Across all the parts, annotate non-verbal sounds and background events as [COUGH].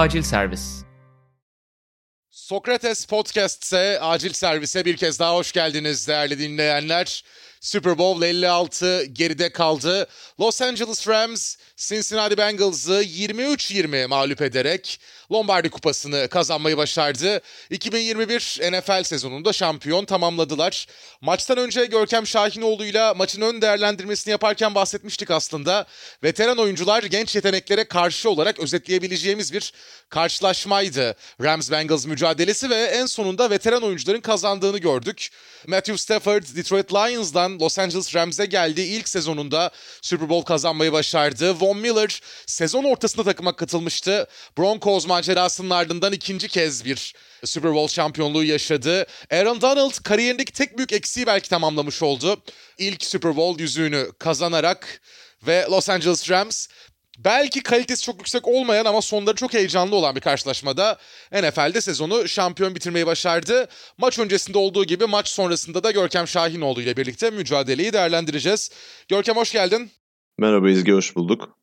Acil Servis. Sokrates Podcast'se acil servise bir kez daha hoş geldiniz değerli dinleyenler. Super Bowl 56 geride kaldı. Los Angeles Rams Cincinnati Bengals'ı 23-20 mağlup ederek Lombardi Kupası'nı kazanmayı başardı. 2021 NFL sezonunda şampiyon tamamladılar. Maçtan önce Görkem Şahinoğlu'yla maçın ön değerlendirmesini yaparken bahsetmiştik aslında. Veteran oyuncular genç yeteneklere karşı olarak özetleyebileceğimiz bir karşılaşmaydı. Rams-Bengals mücadelesi ve en sonunda veteran oyuncuların kazandığını gördük. Matthew Stafford Detroit Lions'dan Los Angeles Rams'e geldi. İlk sezonunda Super Bowl kazanmayı başardı. Von Miller sezon ortasında takıma katılmıştı. Broncos macerasının ardından ikinci kez bir Super Bowl şampiyonluğu yaşadı. Aaron Donald kariyerindeki tek büyük eksiği belki tamamlamış oldu. İlk Super Bowl yüzüğünü kazanarak ve Los Angeles Rams belki kalitesi çok yüksek olmayan ama sonları çok heyecanlı olan bir karşılaşmada NFL'de sezonu şampiyon bitirmeyi başardı. Maç öncesinde olduğu gibi maç sonrasında da Görkem Şahinoğlu ile birlikte mücadeleyi değerlendireceğiz. Görkem hoş geldin. Merhaba İzgi, hoş bulduk.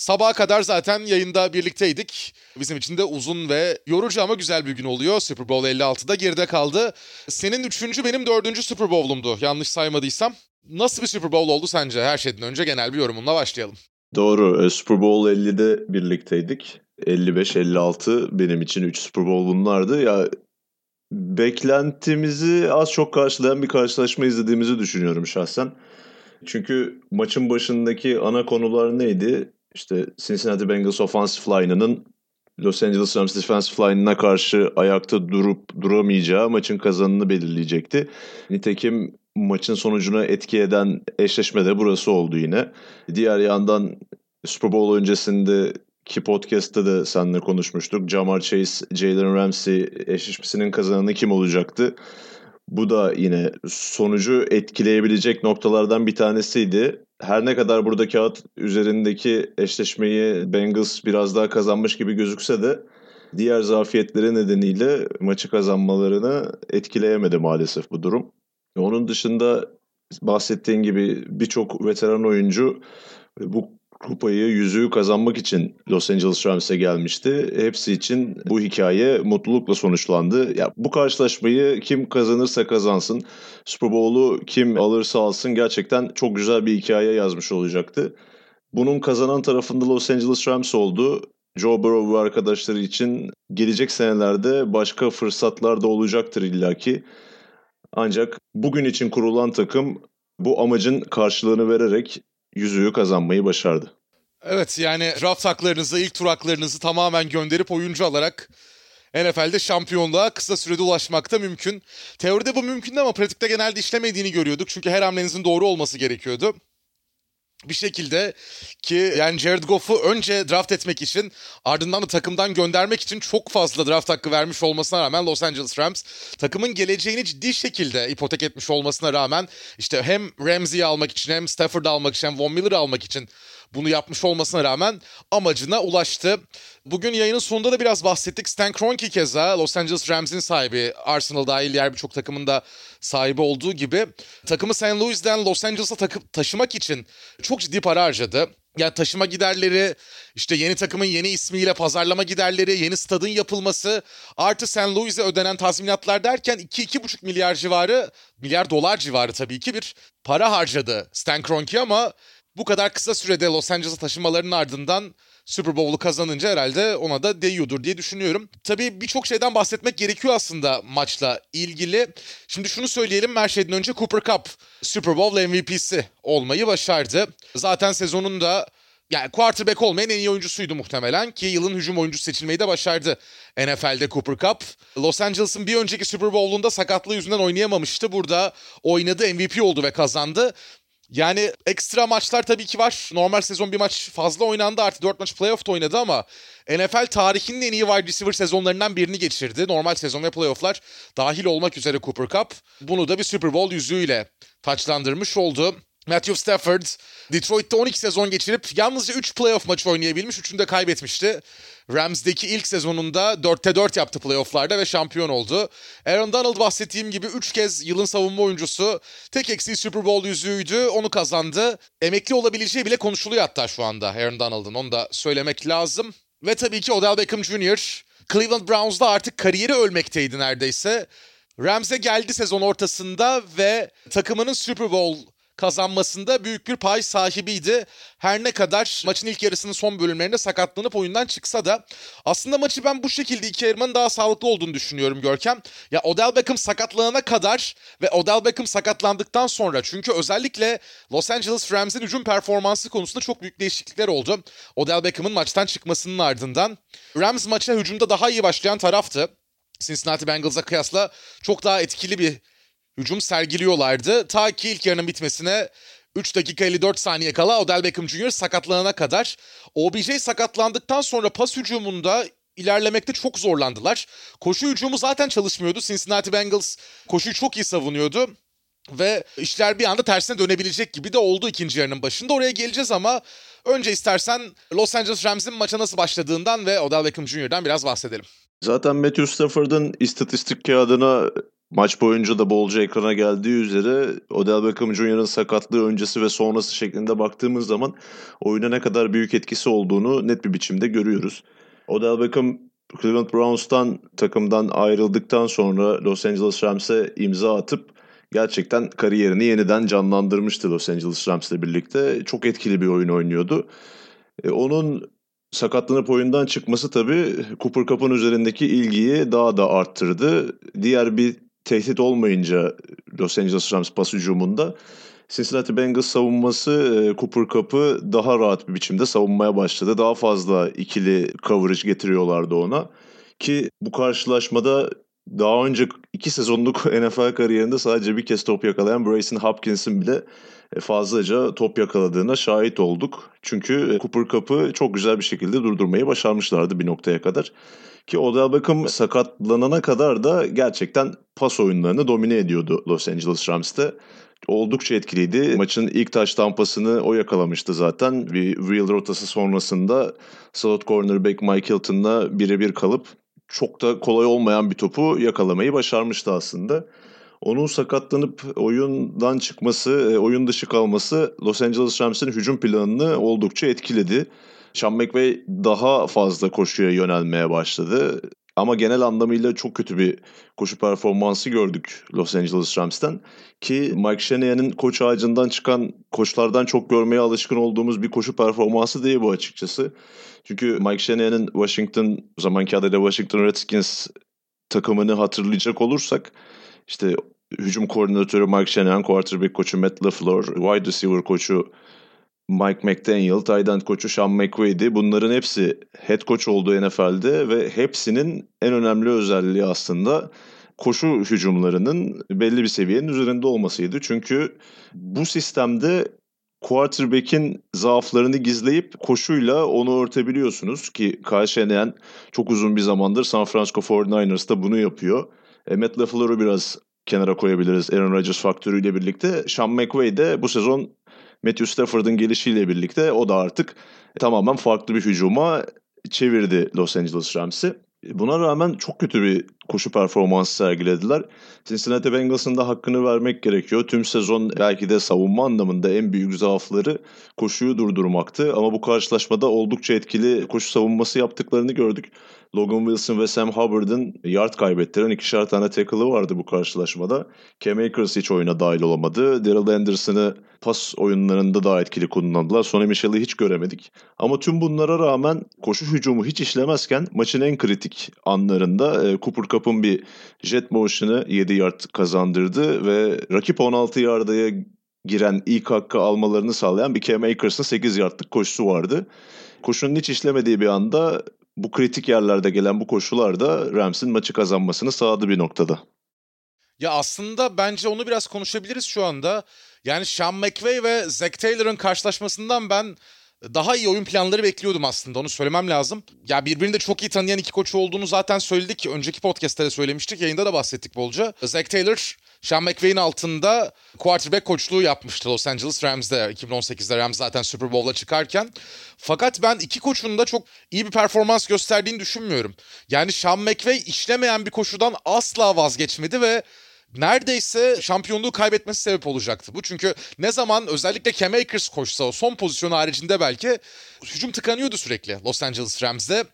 Sabaha kadar zaten yayında birlikteydik. Bizim için de uzun ve yorucu ama güzel bir gün oluyor. Super Bowl 56'da geride kaldı. Senin üçüncü, benim dördüncü Super Bowl'umdu yanlış saymadıysam. Nasıl bir Super Bowl oldu sence? Her şeyden önce genel bir yorumunla başlayalım. Doğru, e, Super Bowl 50'de birlikteydik. 55-56 benim için 3 Super Bowl bunlardı. Ya beklentimizi az çok karşılayan bir karşılaşma izlediğimizi düşünüyorum şahsen. Çünkü maçın başındaki ana konular neydi? İşte Cincinnati Bengals offensive line'ının Los Angeles Rams defensive line'ına karşı ayakta durup duramayacağı maçın kazanını belirleyecekti. Nitekim maçın sonucuna etki eden eşleşme de burası oldu yine. Diğer yandan Super Bowl öncesinde ki podcast'ta da seninle konuşmuştuk. Jamar Chase, Jalen Ramsey eşleşmesinin kazananı kim olacaktı? Bu da yine sonucu etkileyebilecek noktalardan bir tanesiydi. Her ne kadar burada kağıt üzerindeki eşleşmeyi Bengals biraz daha kazanmış gibi gözükse de diğer zafiyetleri nedeniyle maçı kazanmalarını etkileyemedi maalesef bu durum. Onun dışında bahsettiğin gibi birçok veteran oyuncu bu kupayı, yüzüğü kazanmak için Los Angeles Rams'e gelmişti. Hepsi için bu hikaye mutlulukla sonuçlandı. Ya bu karşılaşmayı kim kazanırsa kazansın, Super Bowl'u kim alırsa alsın gerçekten çok güzel bir hikaye yazmış olacaktı. Bunun kazanan tarafında Los Angeles Rams oldu. Joe Burrow ve arkadaşları için gelecek senelerde başka fırsatlar da olacaktır illaki. Ancak bugün için kurulan takım bu amacın karşılığını vererek yüzüğü kazanmayı başardı. Evet yani draft haklarınızı, ilk tur haklarınızı tamamen gönderip oyuncu alarak NFL'de şampiyonluğa kısa sürede ulaşmak da mümkün. Teoride bu mümkündü ama pratikte genelde işlemediğini görüyorduk. Çünkü her hamlenizin doğru olması gerekiyordu bir şekilde ki yani Jared Goff'u önce draft etmek için ardından da takımdan göndermek için çok fazla draft hakkı vermiş olmasına rağmen Los Angeles Rams takımın geleceğini ciddi şekilde ipotek etmiş olmasına rağmen işte hem Ramsey'i almak için hem Stafford'ı almak için hem Von Miller'ı almak için bunu yapmış olmasına rağmen amacına ulaştı. Bugün yayının sonunda da biraz bahsettik. Stan Kroenke keza Los Angeles Rams'in sahibi, Arsenal dahil diğer birçok takımın da sahibi olduğu gibi takımı St. Louis'den Los Angeles'a taşımak için çok ciddi para harcadı. Yani taşıma giderleri, işte yeni takımın yeni ismiyle pazarlama giderleri, yeni stadın yapılması, artı St. Louis'e ödenen tazminatlar derken 2-2,5 milyar civarı, milyar dolar civarı tabii ki bir para harcadı Stan Kroenke ama bu kadar kısa sürede Los Angeles'a taşımalarının ardından Super Bowl'u kazanınca herhalde ona da değiyordur diye düşünüyorum. Tabii birçok şeyden bahsetmek gerekiyor aslında maçla ilgili. Şimdi şunu söyleyelim her şeyden önce Cooper Cup Super Bowl MVP'si olmayı başardı. Zaten sezonunda yani quarterback olmayan en iyi oyuncusuydu muhtemelen ki yılın hücum oyuncusu seçilmeyi de başardı NFL'de Cooper Cup. Los Angeles'ın bir önceki Super Bowl'unda sakatlığı yüzünden oynayamamıştı. Burada oynadı MVP oldu ve kazandı. Yani ekstra maçlar tabii ki var. Normal sezon bir maç fazla oynandı. Artı 4 maç playoff'ta oynadı ama NFL tarihinin en iyi wide receiver sezonlarından birini geçirdi. Normal sezon ve playoff'lar dahil olmak üzere Cooper Cup. Bunu da bir Super Bowl yüzüğüyle taçlandırmış oldu. Matthew Stafford Detroit'te 12 sezon geçirip yalnızca 3 playoff maçı oynayabilmiş. 3'ünü de kaybetmişti. Rams'deki ilk sezonunda 4'te 4 yaptı playofflarda ve şampiyon oldu. Aaron Donald bahsettiğim gibi 3 kez yılın savunma oyuncusu. Tek eksiği Super Bowl yüzüğüydü. Onu kazandı. Emekli olabileceği bile konuşuluyor hatta şu anda Aaron Donald'ın. Onu da söylemek lazım. Ve tabii ki Odell Beckham Jr. Cleveland Browns'da artık kariyeri ölmekteydi neredeyse. Rams'e geldi sezon ortasında ve takımının Super Bowl kazanmasında büyük bir pay sahibiydi. Her ne kadar maçın ilk yarısının son bölümlerinde sakatlanıp oyundan çıksa da aslında maçı ben bu şekilde iki yarımın daha sağlıklı olduğunu düşünüyorum Görkem. Ya Odell Beckham sakatlanana kadar ve Odell Beckham sakatlandıktan sonra çünkü özellikle Los Angeles Rams'in hücum performansı konusunda çok büyük değişiklikler oldu. Odell Beckham'ın maçtan çıkmasının ardından Rams maça hücumda daha iyi başlayan taraftı. Cincinnati Bengals'a kıyasla çok daha etkili bir hücum sergiliyorlardı. Ta ki ilk yarının bitmesine 3 dakika 54 saniye kala Odell Beckham Jr. sakatlanana kadar. OBJ sakatlandıktan sonra pas hücumunda ilerlemekte çok zorlandılar. Koşu hücumu zaten çalışmıyordu. Cincinnati Bengals koşuyu çok iyi savunuyordu. Ve işler bir anda tersine dönebilecek gibi de oldu ikinci yarının başında. Oraya geleceğiz ama önce istersen Los Angeles Rams'in maça nasıl başladığından ve Odell Beckham Jr.'dan biraz bahsedelim. Zaten Matthew Stafford'ın istatistik kağıdına maç boyunca da bolca ekrana geldiği üzere Odell Beckham Jr.'ın sakatlığı öncesi ve sonrası şeklinde baktığımız zaman oyuna ne kadar büyük etkisi olduğunu net bir biçimde görüyoruz. Odell Beckham Cleveland Browns'tan takımdan ayrıldıktan sonra Los Angeles Rams'e imza atıp gerçekten kariyerini yeniden canlandırmıştı Los Angeles Rams'le birlikte. Çok etkili bir oyun oynuyordu. E, onun sakatlanıp oyundan çıkması tabii Cooper Cup'ın üzerindeki ilgiyi daha da arttırdı. Diğer bir tehdit olmayınca Los Angeles Rams pas hücumunda Cincinnati Bengals savunması e, Cooper Cup'ı daha rahat bir biçimde savunmaya başladı. Daha fazla ikili coverage getiriyorlardı ona. Ki bu karşılaşmada daha önce iki sezonluk [LAUGHS] NFL kariyerinde sadece bir kez top yakalayan Brayson Hopkins'in bile e, fazlaca top yakaladığına şahit olduk. Çünkü e, Cooper Cup'ı çok güzel bir şekilde durdurmayı başarmışlardı bir noktaya kadar. Ki Odell Beckham sakatlanana kadar da gerçekten pas oyunlarını domine ediyordu Los Angeles Rams'te. Oldukça etkiliydi. Maçın ilk taş tampasını o yakalamıştı zaten. Bir wheel rotası sonrasında slot cornerback Mike Hilton'la birebir kalıp çok da kolay olmayan bir topu yakalamayı başarmıştı aslında. Onun sakatlanıp oyundan çıkması, e, oyun dışı kalması Los Angeles Rams'in hücum planını oldukça etkiledi. Sean McVay daha fazla koşuya yönelmeye başladı. Ama genel anlamıyla çok kötü bir koşu performansı gördük Los Angeles Rams'ten. Ki Mike Shanahan'ın koç ağacından çıkan koçlardan çok görmeye alışkın olduğumuz bir koşu performansı değil bu açıkçası. Çünkü Mike Shanahan'ın Washington, o zamanki adıyla Washington Redskins takımını hatırlayacak olursak işte hücum koordinatörü Mike Shanahan, quarterback koçu Matt LaFleur, wide receiver koçu Mike McDaniel, end koçu Sean McVay'di. Bunların hepsi head coach olduğu NFL'de ve hepsinin en önemli özelliği aslında koşu hücumlarının belli bir seviyenin üzerinde olmasıydı. Çünkü bu sistemde quarterback'in zaaflarını gizleyip koşuyla onu örtebiliyorsunuz ki Kyle Shanahan çok uzun bir zamandır San Francisco 49ers'ta bunu yapıyor. E, Matt LaFleur'u biraz kenara koyabiliriz Aaron Rodgers faktörüyle birlikte. Sean McVay de bu sezon Matthew Stafford'ın gelişiyle birlikte o da artık tamamen farklı bir hücuma çevirdi Los Angeles Rams'i. Buna rağmen çok kötü bir koşu performansı sergilediler. Cincinnati Bengals'ın da hakkını vermek gerekiyor. Tüm sezon belki de savunma anlamında en büyük zaafları koşuyu durdurmaktı. Ama bu karşılaşmada oldukça etkili koşu savunması yaptıklarını gördük. Logan Wilson ve Sam Hubbard'ın yard kaybettiren ikişer tane tackle'ı vardı bu karşılaşmada. Cam Akers hiç oyuna dahil olamadı. Daryl Anderson'ı pas oyunlarında daha etkili kullandılar. Sonny Michel'i hiç göremedik. Ama tüm bunlara rağmen koşu hücumu hiç işlemezken maçın en kritik anlarında e, Cooper Cup'ın bir jet motion'ı 7 yard kazandırdı ve rakip 16 yardaya giren ilk hakkı almalarını sağlayan bir Cam Akers'ın 8 yardlık koşusu vardı. Koşunun hiç işlemediği bir anda bu kritik yerlerde gelen bu koşularda Rams'in maçı kazanmasını sağladı bir noktada. Ya aslında bence onu biraz konuşabiliriz şu anda. Yani Sean McVay ve Zach Taylor'ın karşılaşmasından ben daha iyi oyun planları bekliyordum aslında onu söylemem lazım. Ya birbirini de çok iyi tanıyan iki koç olduğunu zaten söyledik. Önceki podcast'te de söylemiştik. Yayında da bahsettik bolca. Zach Taylor sean McVay'in altında quarterback koçluğu yapmıştı Los Angeles Rams'de. 2018'de Rams zaten Super Bowl'a çıkarken. Fakat ben iki koçun da çok iyi bir performans gösterdiğini düşünmüyorum. Yani Sean McVay işlemeyen bir koşudan asla vazgeçmedi ve neredeyse şampiyonluğu kaybetmesi sebep olacaktı bu. Çünkü ne zaman özellikle Cam Akers koşsa o son pozisyon haricinde belki hücum tıkanıyordu sürekli Los Angeles Rams'de.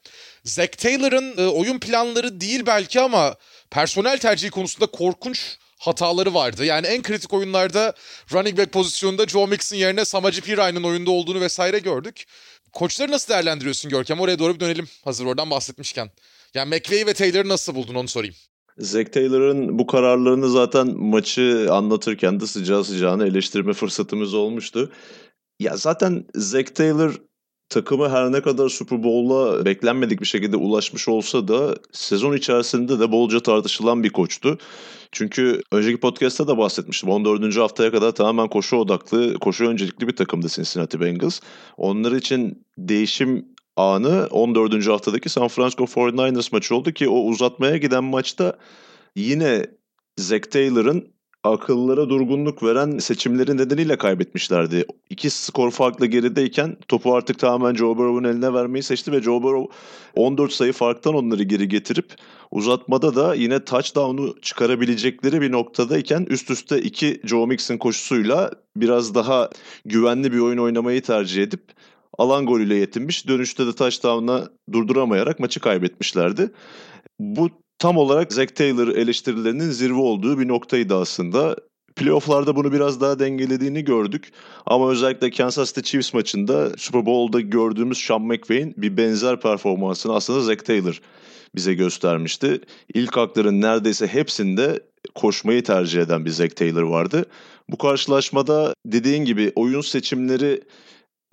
Zach Taylor'ın e, oyun planları değil belki ama personel tercihi konusunda korkunç hataları vardı. Yani en kritik oyunlarda running back pozisyonunda Joe Mixon yerine Samaji Piray'ın oyunda olduğunu vesaire gördük. Koçları nasıl değerlendiriyorsun Görkem? Oraya doğru bir dönelim hazır oradan bahsetmişken. Yani McVay ve Taylor'ı nasıl buldun onu sorayım. Zach Taylor'ın bu kararlarını zaten maçı anlatırken de sıcağı sıcağına eleştirme fırsatımız olmuştu. Ya zaten Zach Taylor takımı her ne kadar Super Bowl'a beklenmedik bir şekilde ulaşmış olsa da sezon içerisinde de bolca tartışılan bir koçtu. Çünkü önceki podcast'ta da bahsetmiştim. 14. haftaya kadar tamamen koşu odaklı, koşu öncelikli bir takımdı Cincinnati Bengals. Onlar için değişim anı 14. haftadaki San Francisco 49ers maçı oldu ki o uzatmaya giden maçta yine Zach Taylor'ın akıllara durgunluk veren seçimleri nedeniyle kaybetmişlerdi. İki skor farklı gerideyken topu artık tamamen Joe Burrow'un eline vermeyi seçti ve Joe Burrow 14 sayı farktan onları geri getirip uzatmada da yine touchdown'u çıkarabilecekleri bir noktadayken üst üste iki Joe Mixon koşusuyla biraz daha güvenli bir oyun oynamayı tercih edip alan golüyle yetinmiş. Dönüşte de touchdown'a durduramayarak maçı kaybetmişlerdi. Bu tam olarak Zach Taylor eleştirilerinin zirve olduğu bir noktaydı aslında. Playoff'larda bunu biraz daha dengelediğini gördük. Ama özellikle Kansas City Chiefs maçında Super Bowl'da gördüğümüz Sean McVay'in bir benzer performansını aslında Zach Taylor bize göstermişti. İlk hakların neredeyse hepsinde koşmayı tercih eden bir Zach Taylor vardı. Bu karşılaşmada dediğin gibi oyun seçimleri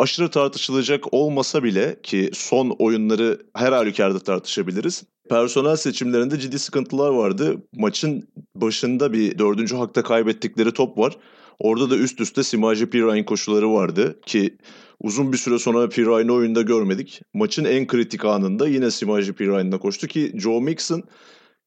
aşırı tartışılacak olmasa bile ki son oyunları her halükarda tartışabiliriz. Personel seçimlerinde ciddi sıkıntılar vardı. Maçın başında bir dördüncü hakta kaybettikleri top var. Orada da üst üste Simaji Pirine koşuları vardı ki uzun bir süre sonra Pirine'i oyunda görmedik. Maçın en kritik anında yine Simaji Pirine'la koştu ki Joe Mixon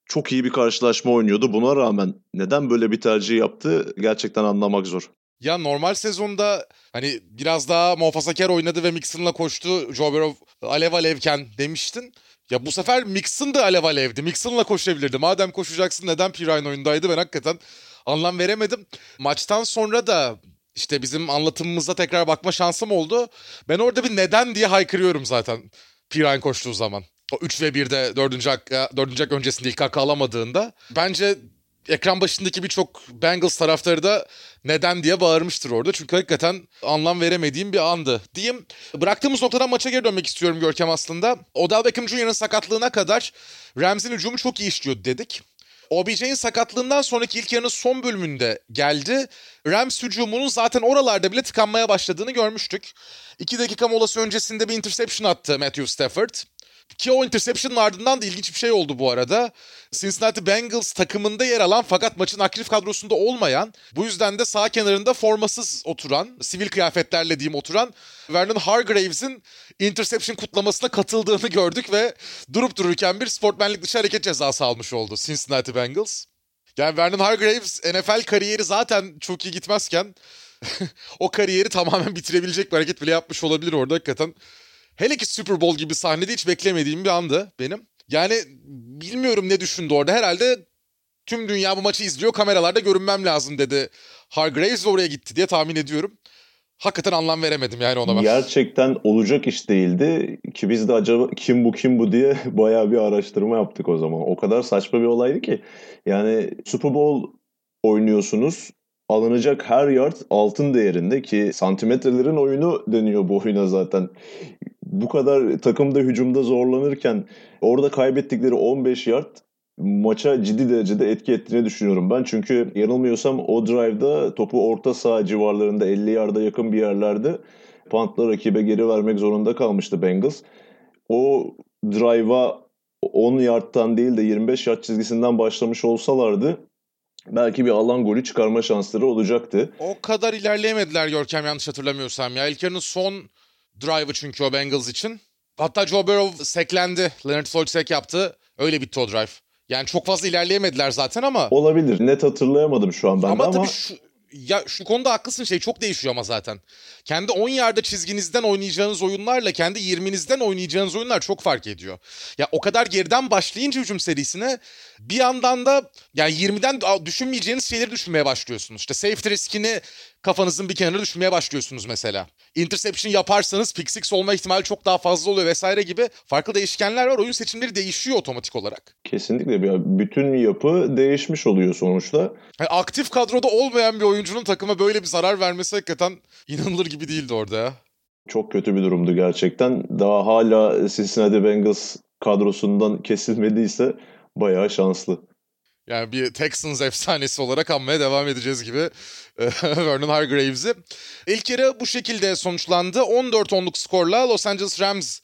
çok iyi bir karşılaşma oynuyordu. Buna rağmen neden böyle bir tercih yaptı gerçekten anlamak zor. Ya normal sezonda hani biraz daha muhafazakar oynadı ve Mixon'la koştu. Joe Burrow alev alevken demiştin. Ya bu sefer Mixon da alev alevdi. Mixon'la koşabilirdi. Madem koşacaksın neden Pirine oyundaydı ben hakikaten anlam veremedim. Maçtan sonra da işte bizim anlatımımıza tekrar bakma şansım oldu. Ben orada bir neden diye haykırıyorum zaten Pirine koştuğu zaman. O 3 ve 1'de 4. hak, 4. hak öncesinde ilk hakkı alamadığında. Bence ekran başındaki birçok Bengals taraftarı da neden diye bağırmıştır orada. Çünkü hakikaten anlam veremediğim bir andı. Diyeyim bıraktığımız noktadan maça geri dönmek istiyorum Görkem aslında. Odell Beckham Jr.'ın sakatlığına kadar Rams'in hücumu çok iyi işliyordu dedik. OBJ'in sakatlığından sonraki ilk yarının son bölümünde geldi. Rams hücumunun zaten oralarda bile tıkanmaya başladığını görmüştük. 2 dakika molası öncesinde bir interception attı Matthew Stafford. Ki o interception'ın ardından da ilginç bir şey oldu bu arada. Cincinnati Bengals takımında yer alan fakat maçın aktif kadrosunda olmayan, bu yüzden de sağ kenarında formasız oturan, sivil kıyafetlerle diyeyim oturan Vernon Hargraves'in interception kutlamasına katıldığını gördük ve durup dururken bir sportmenlik dışı hareket cezası almış oldu Cincinnati Bengals. Yani Vernon Hargraves NFL kariyeri zaten çok iyi gitmezken [LAUGHS] o kariyeri tamamen bitirebilecek bir hareket bile yapmış olabilir orada hakikaten. Hele ki Super Bowl gibi sahnede hiç beklemediğim bir andı benim. Yani bilmiyorum ne düşündü orada. Herhalde tüm dünya bu maçı izliyor kameralarda görünmem lazım dedi. Hargraves oraya gitti diye tahmin ediyorum. Hakikaten anlam veremedim yani ona ben. Gerçekten olacak iş değildi ki biz de acaba kim bu kim bu diye [LAUGHS] bayağı bir araştırma yaptık o zaman. O kadar saçma bir olaydı ki. Yani Super Bowl oynuyorsunuz alınacak her yard altın değerinde ki santimetrelerin oyunu deniyor bu oyuna zaten bu kadar takımda hücumda zorlanırken orada kaybettikleri 15 yard maça ciddi derecede etki ettiğini düşünüyorum ben. Çünkü yanılmıyorsam o drive'da topu orta saha civarlarında 50 yarda yakın bir yerlerde pantla rakibe geri vermek zorunda kalmıştı Bengals. O drive'a 10 yardtan değil de 25 yard çizgisinden başlamış olsalardı belki bir alan golü çıkarma şansları olacaktı. O kadar ilerleyemediler Görkem yanlış hatırlamıyorsam ya. İlk son drive'ı çünkü o Bengals için. Hatta Joe Burrow seklendi. Leonard Floyd sek yaptı. Öyle bitti o drive. Yani çok fazla ilerleyemediler zaten ama. Olabilir. Net hatırlayamadım şu an ben ama de ama. Tabii şu, Ya şu konuda haklısın şey çok değişiyor ama zaten. Kendi 10 yarda çizginizden oynayacağınız oyunlarla kendi 20'nizden oynayacağınız oyunlar çok fark ediyor. Ya o kadar geriden başlayınca hücum serisine bir yandan da yani 20'den düşünmeyeceğiniz şeyleri düşünmeye başlıyorsunuz. İşte safety riskini kafanızın bir kenarına düşünmeye başlıyorsunuz mesela. Interception yaparsanız pick six olma ihtimali çok daha fazla oluyor vesaire gibi farklı değişkenler var. Oyun seçimleri değişiyor otomatik olarak. Kesinlikle. Bütün yapı değişmiş oluyor sonuçta. Yani aktif kadroda olmayan bir oyuncunun takıma böyle bir zarar vermesi hakikaten inanılır gibi değildi orada ya. Çok kötü bir durumdu gerçekten. Daha hala Cincinnati Bengals kadrosundan kesilmediyse bayağı şanslı. Yani bir Texans efsanesi olarak anmaya devam edeceğiz gibi [LAUGHS] Vernon Hargraves'i. İlk yarı bu şekilde sonuçlandı. 14-10'luk skorla Los Angeles Rams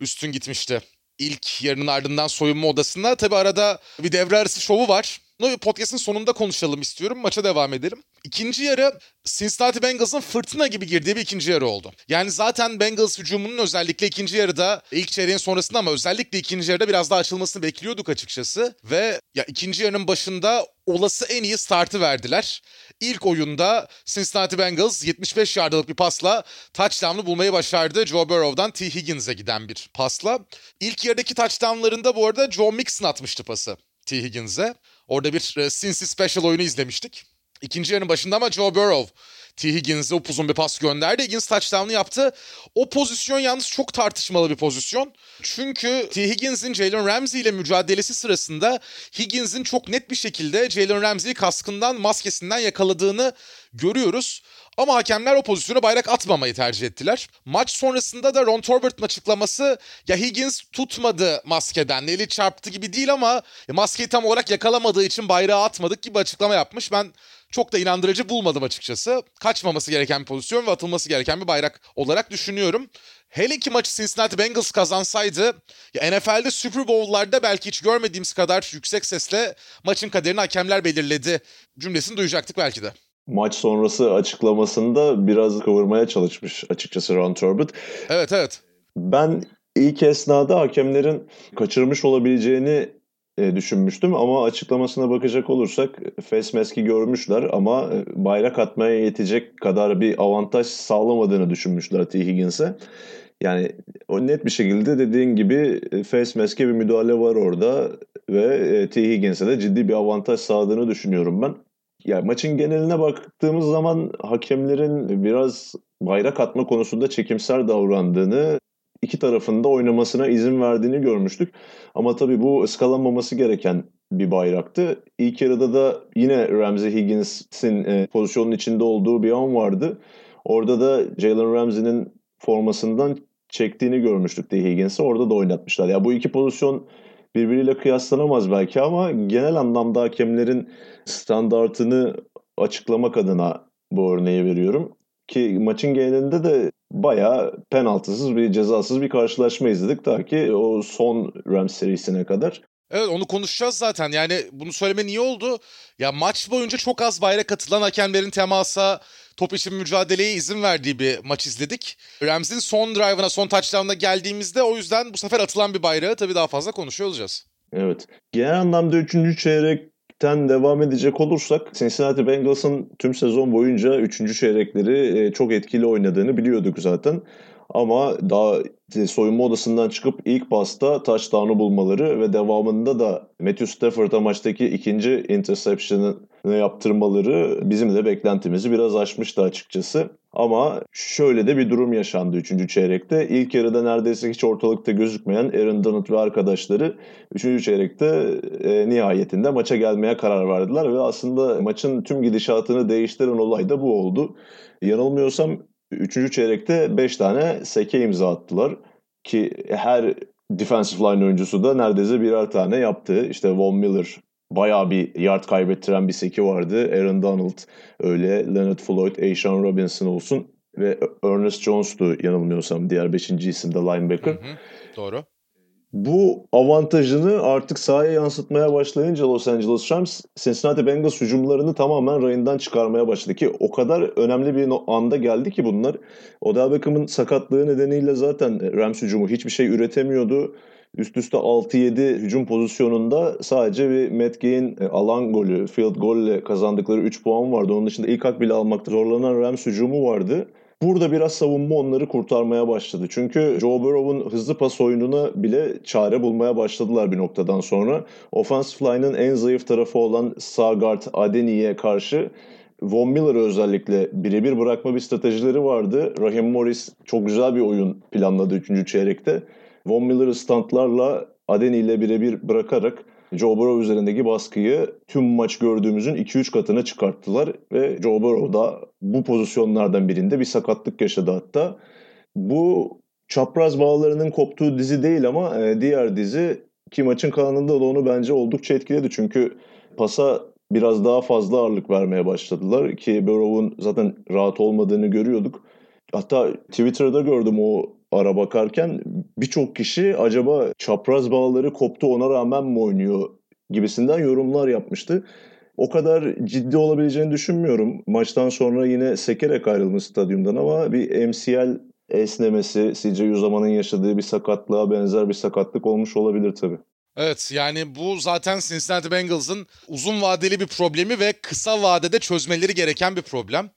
üstün gitmişti. İlk yarının ardından soyunma odasında. Tabi arada bir devre arası şovu var. Bunu podcast'ın sonunda konuşalım istiyorum. Maça devam edelim. İkinci yarı Cincinnati Bengals'ın fırtına gibi girdiği bir ikinci yarı oldu. Yani zaten Bengals hücumunun özellikle ikinci yarıda ilk çeyreğin sonrasında ama özellikle ikinci yarıda biraz daha açılmasını bekliyorduk açıkçası. Ve ya ikinci yarının başında olası en iyi startı verdiler. İlk oyunda Cincinnati Bengals 75 yardlık bir pasla touchdown'u bulmayı başardı. Joe Burrow'dan T. Higgins'e giden bir pasla. İlk yarıdaki touchdown'larında bu arada Joe Mixon atmıştı pası T. Higgins'e. Orada bir e, Cincy Special oyunu izlemiştik. İkinci yarının başında ama Joe Burrow T. Higgins'e upuzun bir pas gönderdi. Higgins touchdown'u yaptı. O pozisyon yalnız çok tartışmalı bir pozisyon. Çünkü T. Higgins'in Jalen Ramsey ile mücadelesi sırasında Higgins'in çok net bir şekilde Jalen Ramsey'i kaskından, maskesinden yakaladığını görüyoruz. Ama hakemler o pozisyona bayrak atmamayı tercih ettiler. Maç sonrasında da Ron Torbert'ın açıklaması ya Higgins tutmadı maskeden, eli çarptı gibi değil ama maskeyi tam olarak yakalamadığı için bayrağı atmadık gibi açıklama yapmış. Ben çok da inandırıcı bulmadım açıkçası. Kaçmaması gereken bir pozisyon ve atılması gereken bir bayrak olarak düşünüyorum. Hele ki maçı Cincinnati Bengals kazansaydı ya NFL'de Super Bowl'larda belki hiç görmediğimiz kadar yüksek sesle maçın kaderini hakemler belirledi cümlesini duyacaktık belki de maç sonrası açıklamasında biraz kıvırmaya çalışmış açıkçası Ron Turbot. Evet evet. Ben ilk esnada hakemlerin kaçırmış olabileceğini e, düşünmüştüm ama açıklamasına bakacak olursak face mask'i görmüşler ama e, bayrak atmaya yetecek kadar bir avantaj sağlamadığını düşünmüşler T. Higgins'e. Yani o net bir şekilde dediğin gibi e, face mask'e bir müdahale var orada ve T. Higgins'e de ciddi bir avantaj sağladığını düşünüyorum ben. Ya maçın geneline baktığımız zaman hakemlerin biraz bayrak atma konusunda çekimser davrandığını, iki tarafında oynamasına izin verdiğini görmüştük. Ama tabii bu ıskalanmaması gereken bir bayraktı. İlk yarıda da yine Ramsey Higgins'in e, pozisyonun içinde olduğu bir an vardı. Orada da Jalen Ramsey'nin formasından çektiğini görmüştük de Higgins'i. Orada da oynatmışlar. Ya bu iki pozisyon birbiriyle kıyaslanamaz belki ama genel anlamda hakemlerin standartını açıklamak adına bu örneği veriyorum. Ki maçın genelinde de bayağı penaltısız bir cezasız bir karşılaşma izledik ta ki o son Rams serisine kadar. Evet onu konuşacağız zaten. Yani bunu söyleme niye oldu? Ya maç boyunca çok az bayrak atılan hakemlerin temasa, top için mücadeleye izin verdiği bir maç izledik. Rams'in son drive'ına, son touchdown'ına geldiğimizde o yüzden bu sefer atılan bir bayrağı tabii daha fazla konuşuyor olacağız. Evet. Genel anlamda 3. çeyrekten devam edecek olursak Cincinnati Bengals'ın tüm sezon boyunca 3. çeyrekleri e, çok etkili oynadığını biliyorduk zaten. Ama daha soyunma odasından çıkıp ilk pasta touchdown'u bulmaları ve devamında da Matthew Stafford'a maçtaki ikinci interception'ı yaptırmaları bizim de beklentimizi biraz aşmıştı açıkçası. Ama şöyle de bir durum yaşandı 3. çeyrekte. İlk yarıda neredeyse hiç ortalıkta gözükmeyen Aaron Donald ve arkadaşları 3. çeyrekte e, nihayetinde maça gelmeye karar verdiler ve aslında maçın tüm gidişatını değiştiren olay da bu oldu. Yanılmıyorsam Üçüncü çeyrekte 5 tane seke imza attılar. Ki her defensive line oyuncusu da neredeyse birer tane yaptı. İşte Von Miller bayağı bir yard kaybettiren bir seki vardı. Aaron Donald öyle, Leonard Floyd, Aishan Robinson olsun ve Ernest Jones'tu yanılmıyorsam diğer beşinci isimde linebacker. Hı hı, doğru bu avantajını artık sahaya yansıtmaya başlayınca Los Angeles Rams Cincinnati Bengals hücumlarını tamamen rayından çıkarmaya başladı ki o kadar önemli bir anda geldi ki bunlar. Odell Beckham'ın sakatlığı nedeniyle zaten Rams hücumu hiçbir şey üretemiyordu. Üst üste 6-7 hücum pozisyonunda sadece bir Matt Gay'in e, alan golü, field golle kazandıkları 3 puan vardı. Onun dışında ilk hak bile almakta zorlanan Rams hücumu vardı. Burada biraz savunma onları kurtarmaya başladı. Çünkü Joe Burrow'un hızlı pas oyununa bile çare bulmaya başladılar bir noktadan sonra. Offensive line'ın en zayıf tarafı olan sağ Adeni'ye karşı Von Miller'ı özellikle birebir bırakma bir stratejileri vardı. Raheem Morris çok güzel bir oyun planladı 3. çeyrekte. Von Miller'ı stantlarla Adeni ile birebir bırakarak Joe Burrow üzerindeki baskıyı tüm maç gördüğümüzün 2-3 katına çıkarttılar ve Joe Burrow da bu pozisyonlardan birinde bir sakatlık yaşadı hatta. Bu çapraz bağlarının koptuğu dizi değil ama e, diğer dizi ki maçın kalanında da onu bence oldukça etkiledi. Çünkü pasa biraz daha fazla ağırlık vermeye başladılar ki Burrow'un zaten rahat olmadığını görüyorduk. Hatta Twitter'da gördüm o ara bakarken birçok kişi acaba çapraz bağları koptu ona rağmen mi oynuyor gibisinden yorumlar yapmıştı. O kadar ciddi olabileceğini düşünmüyorum. Maçtan sonra yine sekerek ayrılmış stadyumdan ama bir MCL esnemesi, CJ Uzama'nın yaşadığı bir sakatlığa benzer bir sakatlık olmuş olabilir tabii. Evet yani bu zaten Cincinnati Bengals'ın uzun vadeli bir problemi ve kısa vadede çözmeleri gereken bir problem.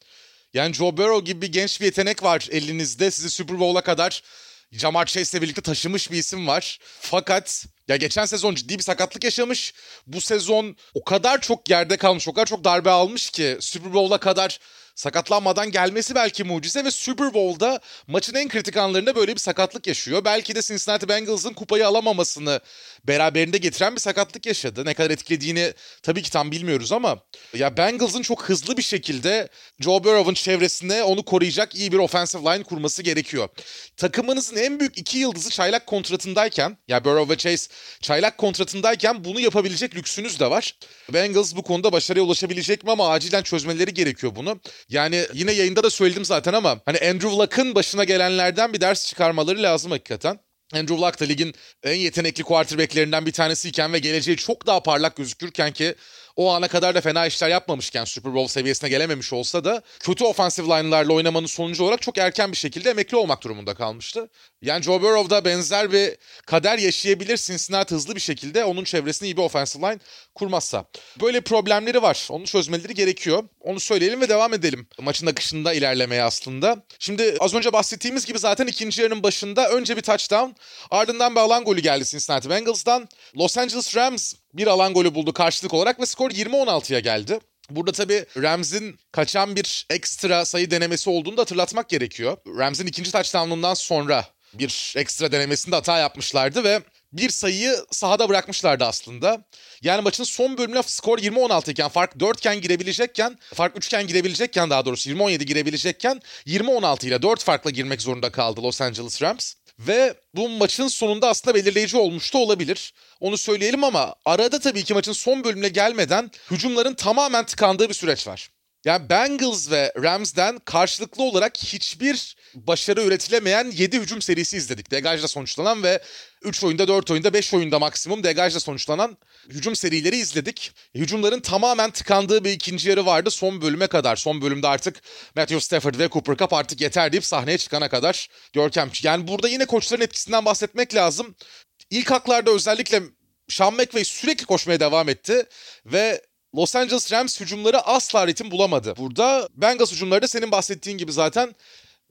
Yani Joe Burrow gibi bir genç bir yetenek var elinizde. Sizi Super Bowl'a kadar Jamar Chase'le birlikte taşımış bir isim var. Fakat ya geçen sezon ciddi bir sakatlık yaşamış. Bu sezon o kadar çok yerde kalmış, o kadar çok darbe almış ki Super Bowl'a kadar sakatlanmadan gelmesi belki mucize ve Super Bowl'da maçın en kritik anlarında böyle bir sakatlık yaşıyor. Belki de Cincinnati Bengals'ın kupayı alamamasını beraberinde getiren bir sakatlık yaşadı. Ne kadar etkilediğini tabii ki tam bilmiyoruz ama ya Bengals'ın çok hızlı bir şekilde Joe Burrow'un çevresinde onu koruyacak iyi bir offensive line kurması gerekiyor. Takımınızın en büyük iki yıldızı çaylak kontratındayken ya Burrow ve Chase çaylak kontratındayken bunu yapabilecek lüksünüz de var. Bengals bu konuda başarıya ulaşabilecek mi ama acilen çözmeleri gerekiyor bunu. Yani yine yayında da söyledim zaten ama hani Andrew Luck'ın başına gelenlerden bir ders çıkarmaları lazım hakikaten. Andrew Luck da ligin en yetenekli quarterbacklerinden bir tanesiyken ve geleceği çok daha parlak gözükürken ki o ana kadar da fena işler yapmamışken Super Bowl seviyesine gelememiş olsa da kötü offensive line'larla oynamanın sonucu olarak çok erken bir şekilde emekli olmak durumunda kalmıştı. Yani Joe Burrow da benzer bir kader yaşayabilir Cincinnati hızlı bir şekilde onun çevresinde iyi bir offensive line kurmazsa. Böyle problemleri var. Onu çözmeleri gerekiyor. Onu söyleyelim ve devam edelim. Maçın akışında ilerlemeye aslında. Şimdi az önce bahsettiğimiz gibi zaten ikinci yarının başında önce bir touchdown ardından bir alan golü geldi Cincinnati Bengals'dan. Los Angeles Rams bir alan golü buldu karşılık olarak ve skor 20-16'ya geldi. Burada tabii Rams'in kaçan bir ekstra sayı denemesi olduğunu da hatırlatmak gerekiyor. Rams'in ikinci touchdown'undan sonra bir ekstra denemesinde hata yapmışlardı ve bir sayıyı sahada bırakmışlardı aslında. Yani maçın son bölümüne skor 20-16 iken fark 4 iken girebilecekken fark 3 iken girebilecekken daha doğrusu 20-17 girebilecekken 20-16 ile 4 farkla girmek zorunda kaldı Los Angeles Rams. Ve bu maçın sonunda aslında belirleyici olmuş da olabilir. Onu söyleyelim ama arada tabii ki maçın son bölümüne gelmeden hücumların tamamen tıkandığı bir süreç var. Yani Bengals ve Rams'den karşılıklı olarak hiçbir başarı üretilemeyen 7 hücum serisi izledik. Degajla sonuçlanan ve 3 oyunda, 4 oyunda, 5 oyunda maksimum degajla sonuçlanan hücum serileri izledik. Hücumların tamamen tıkandığı bir ikinci yarı vardı son bölüme kadar. Son bölümde artık Matthew Stafford ve Cooper Cup artık yeter deyip sahneye çıkana kadar Görkem. Yani burada yine koçların etkisinden bahsetmek lazım. İlk haklarda özellikle Sean McVay sürekli koşmaya devam etti ve Los Angeles Rams hücumları asla ritim bulamadı. Burada Bengals hücumları da senin bahsettiğin gibi zaten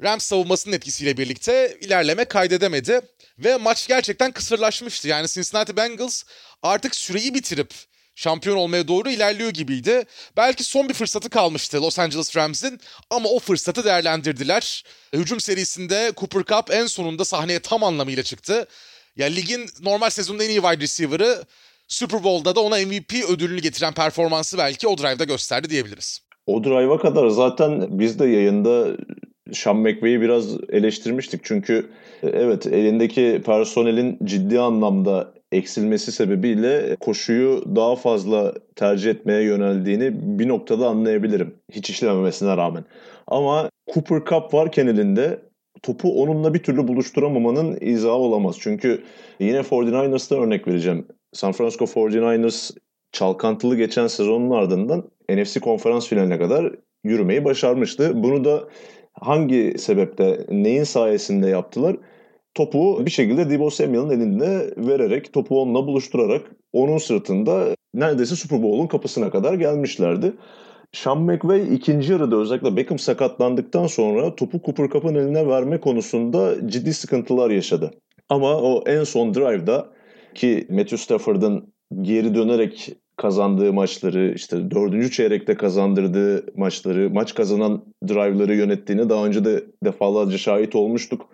Rams savunmasının etkisiyle birlikte ilerleme kaydedemedi. Ve maç gerçekten kısırlaşmıştı. Yani Cincinnati Bengals artık süreyi bitirip şampiyon olmaya doğru ilerliyor gibiydi. Belki son bir fırsatı kalmıştı Los Angeles Rams'in ama o fırsatı değerlendirdiler. Hücum serisinde Cooper Cup en sonunda sahneye tam anlamıyla çıktı. Ya ligin normal sezonunda en iyi wide receiver'ı Super Bowl'da da ona MVP ödülünü getiren performansı belki o drive'da gösterdi diyebiliriz. O drive'a kadar zaten biz de yayında Sean McVay'i biraz eleştirmiştik. Çünkü e, evet elindeki personelin ciddi anlamda eksilmesi sebebiyle koşuyu daha fazla tercih etmeye yöneldiğini bir noktada anlayabilirim. Hiç işlememesine rağmen. Ama Cooper Cup varken elinde topu onunla bir türlü buluşturamamanın izahı olamaz. Çünkü yine 49ers'tan örnek vereceğim. San Francisco 49ers çalkantılı geçen sezonun ardından NFC konferans finaline kadar yürümeyi başarmıştı. Bunu da hangi sebepte, neyin sayesinde yaptılar? topu bir şekilde Debo Samuel'ın elinde vererek, topu onunla buluşturarak onun sırtında neredeyse Super Bowl'un kapısına kadar gelmişlerdi. Sean McVay ikinci yarıda özellikle Beckham sakatlandıktan sonra topu Cooper Cup'ın eline verme konusunda ciddi sıkıntılar yaşadı. Ama o en son drive'da ki Matthew Stafford'ın geri dönerek kazandığı maçları, işte dördüncü çeyrekte kazandırdığı maçları, maç kazanan drive'ları yönettiğini daha önce de defalarca şahit olmuştuk.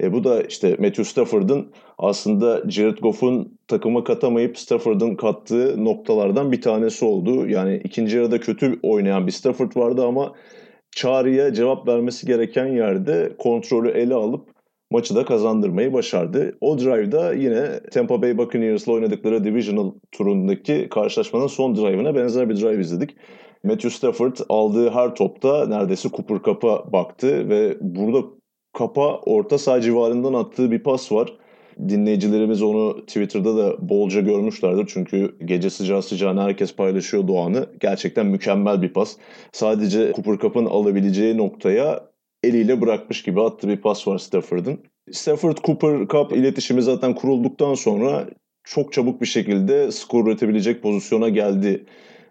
E, bu da işte Matthew Stafford'ın aslında Jared Goff'un takıma katamayıp Stafford'ın kattığı noktalardan bir tanesi oldu. Yani ikinci yarıda kötü oynayan bir Stafford vardı ama çağrıya cevap vermesi gereken yerde kontrolü ele alıp maçı da kazandırmayı başardı. O drive'da yine Tampa Bay Buccaneers'la oynadıkları Divisional turundaki karşılaşmanın son drive'ına benzer bir drive izledik. Matthew Stafford aldığı her topta neredeyse Cooper Cup'a baktı ve burada kapa orta saha civarından attığı bir pas var. Dinleyicilerimiz onu Twitter'da da bolca görmüşlerdir. Çünkü gece sıcağı sıcağına herkes paylaşıyor Doğan'ı. Gerçekten mükemmel bir pas. Sadece Cooper Cup'ın alabileceği noktaya eliyle bırakmış gibi attığı bir pas var Stafford'ın. Stafford Cooper Cup iletişimi zaten kurulduktan sonra çok çabuk bir şekilde skor üretebilecek pozisyona geldi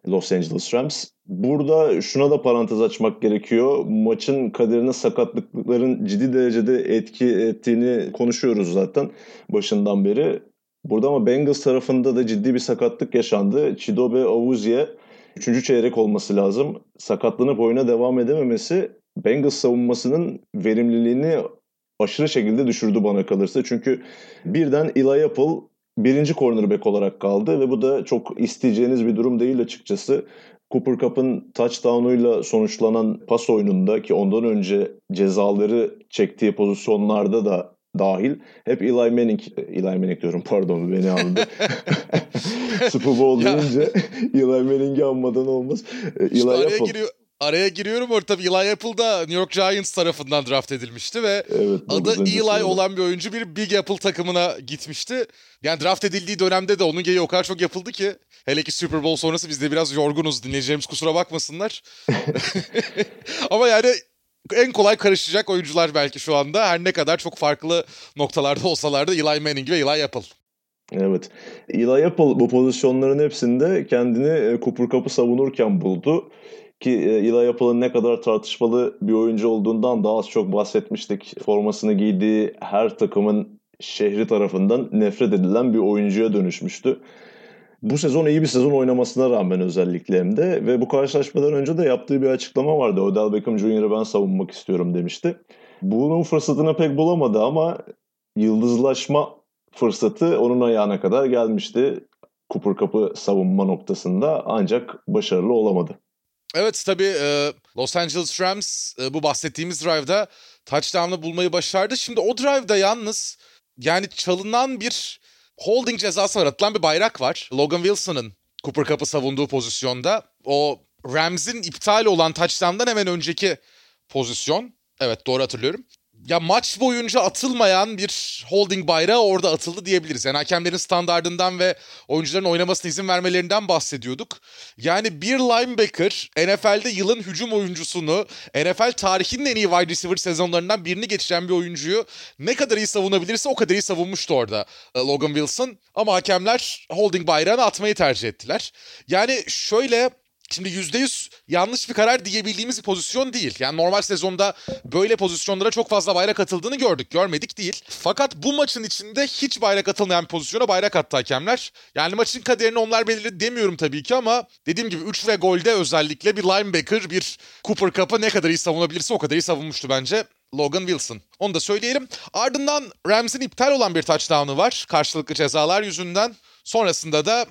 Los Angeles Rams. Burada şuna da parantez açmak gerekiyor. Maçın kaderine sakatlıkların ciddi derecede etki ettiğini konuşuyoruz zaten başından beri. Burada ama Bengals tarafında da ciddi bir sakatlık yaşandı. Chidobe Awuzie 3. çeyrek olması lazım. Sakatlanıp oyuna devam edememesi Bengals savunmasının verimliliğini aşırı şekilde düşürdü bana kalırsa. Çünkü birden Eli Apple birinci cornerback olarak kaldı ve bu da çok isteyeceğiniz bir durum değil açıkçası. Cooper Cup'ın touchdown'uyla sonuçlanan pas oyununda ki ondan önce cezaları çektiği pozisyonlarda da dahil hep Eli Manning, Eli Manning diyorum pardon beni anladı. [LAUGHS] Super Bowl deyince Eli Manning'i anmadan olmaz. Eli Apple. Giriyor, araya giriyorum orada tabii Eli Apple da New York Giants tarafından draft edilmişti ve evet, adı Eli olan bir oyuncu bir Big Apple takımına gitmişti. Yani draft edildiği dönemde de onun geyi o kadar çok yapıldı ki hele ki Super Bowl sonrası biz de biraz yorgunuz dinleyeceğimiz kusura bakmasınlar. [LAUGHS] [LAUGHS] Ama yani en kolay karışacak oyuncular belki şu anda. Her ne kadar çok farklı noktalarda olsalar da Eli Manning ve Eli Apple. Evet. Eli Apple bu pozisyonların hepsinde kendini e, Cooper Cup'ı savunurken buldu. Ki e, Eli Apple'ın ne kadar tartışmalı bir oyuncu olduğundan daha az çok bahsetmiştik. Formasını giydiği her takımın şehri tarafından nefret edilen bir oyuncuya dönüşmüştü. Bu sezon iyi bir sezon oynamasına rağmen özellikle hem de ve bu karşılaşmadan önce de yaptığı bir açıklama vardı. Odell Beckham Jr.'ı ben savunmak istiyorum demişti. Bunun fırsatını pek bulamadı ama yıldızlaşma fırsatı onun ayağına kadar gelmişti. Cooper Cup'ı savunma noktasında ancak başarılı olamadı. Evet tabii Los Angeles Rams bu bahsettiğimiz drive'da touchdown'ı bulmayı başardı. Şimdi o drive'da yalnız yani çalınan bir holding cezası var. Atılan bir bayrak var. Logan Wilson'ın Cooper Cup'ı savunduğu pozisyonda. O Rams'in iptal olan touchdown'dan hemen önceki pozisyon. Evet doğru hatırlıyorum ya maç boyunca atılmayan bir holding bayrağı orada atıldı diyebiliriz. Yani hakemlerin standardından ve oyuncuların oynamasına izin vermelerinden bahsediyorduk. Yani bir linebacker NFL'de yılın hücum oyuncusunu NFL tarihinin en iyi wide receiver sezonlarından birini geçiren bir oyuncuyu ne kadar iyi savunabilirse o kadar iyi savunmuştu orada e, Logan Wilson. Ama hakemler holding bayrağını atmayı tercih ettiler. Yani şöyle Şimdi %100 yanlış bir karar diyebildiğimiz bir pozisyon değil. Yani normal sezonda böyle pozisyonlara çok fazla bayrak atıldığını gördük. Görmedik değil. Fakat bu maçın içinde hiç bayrak atılmayan bir pozisyona bayrak attı hakemler. Yani maçın kaderini onlar belirledi demiyorum tabii ki ama dediğim gibi 3 ve golde özellikle bir linebacker, bir Cooper Cup'ı ne kadar iyi savunabilirse o kadar iyi savunmuştu bence. Logan Wilson. Onu da söyleyelim. Ardından Rams'in iptal olan bir touchdown'ı var. Karşılıklı cezalar yüzünden. Sonrasında da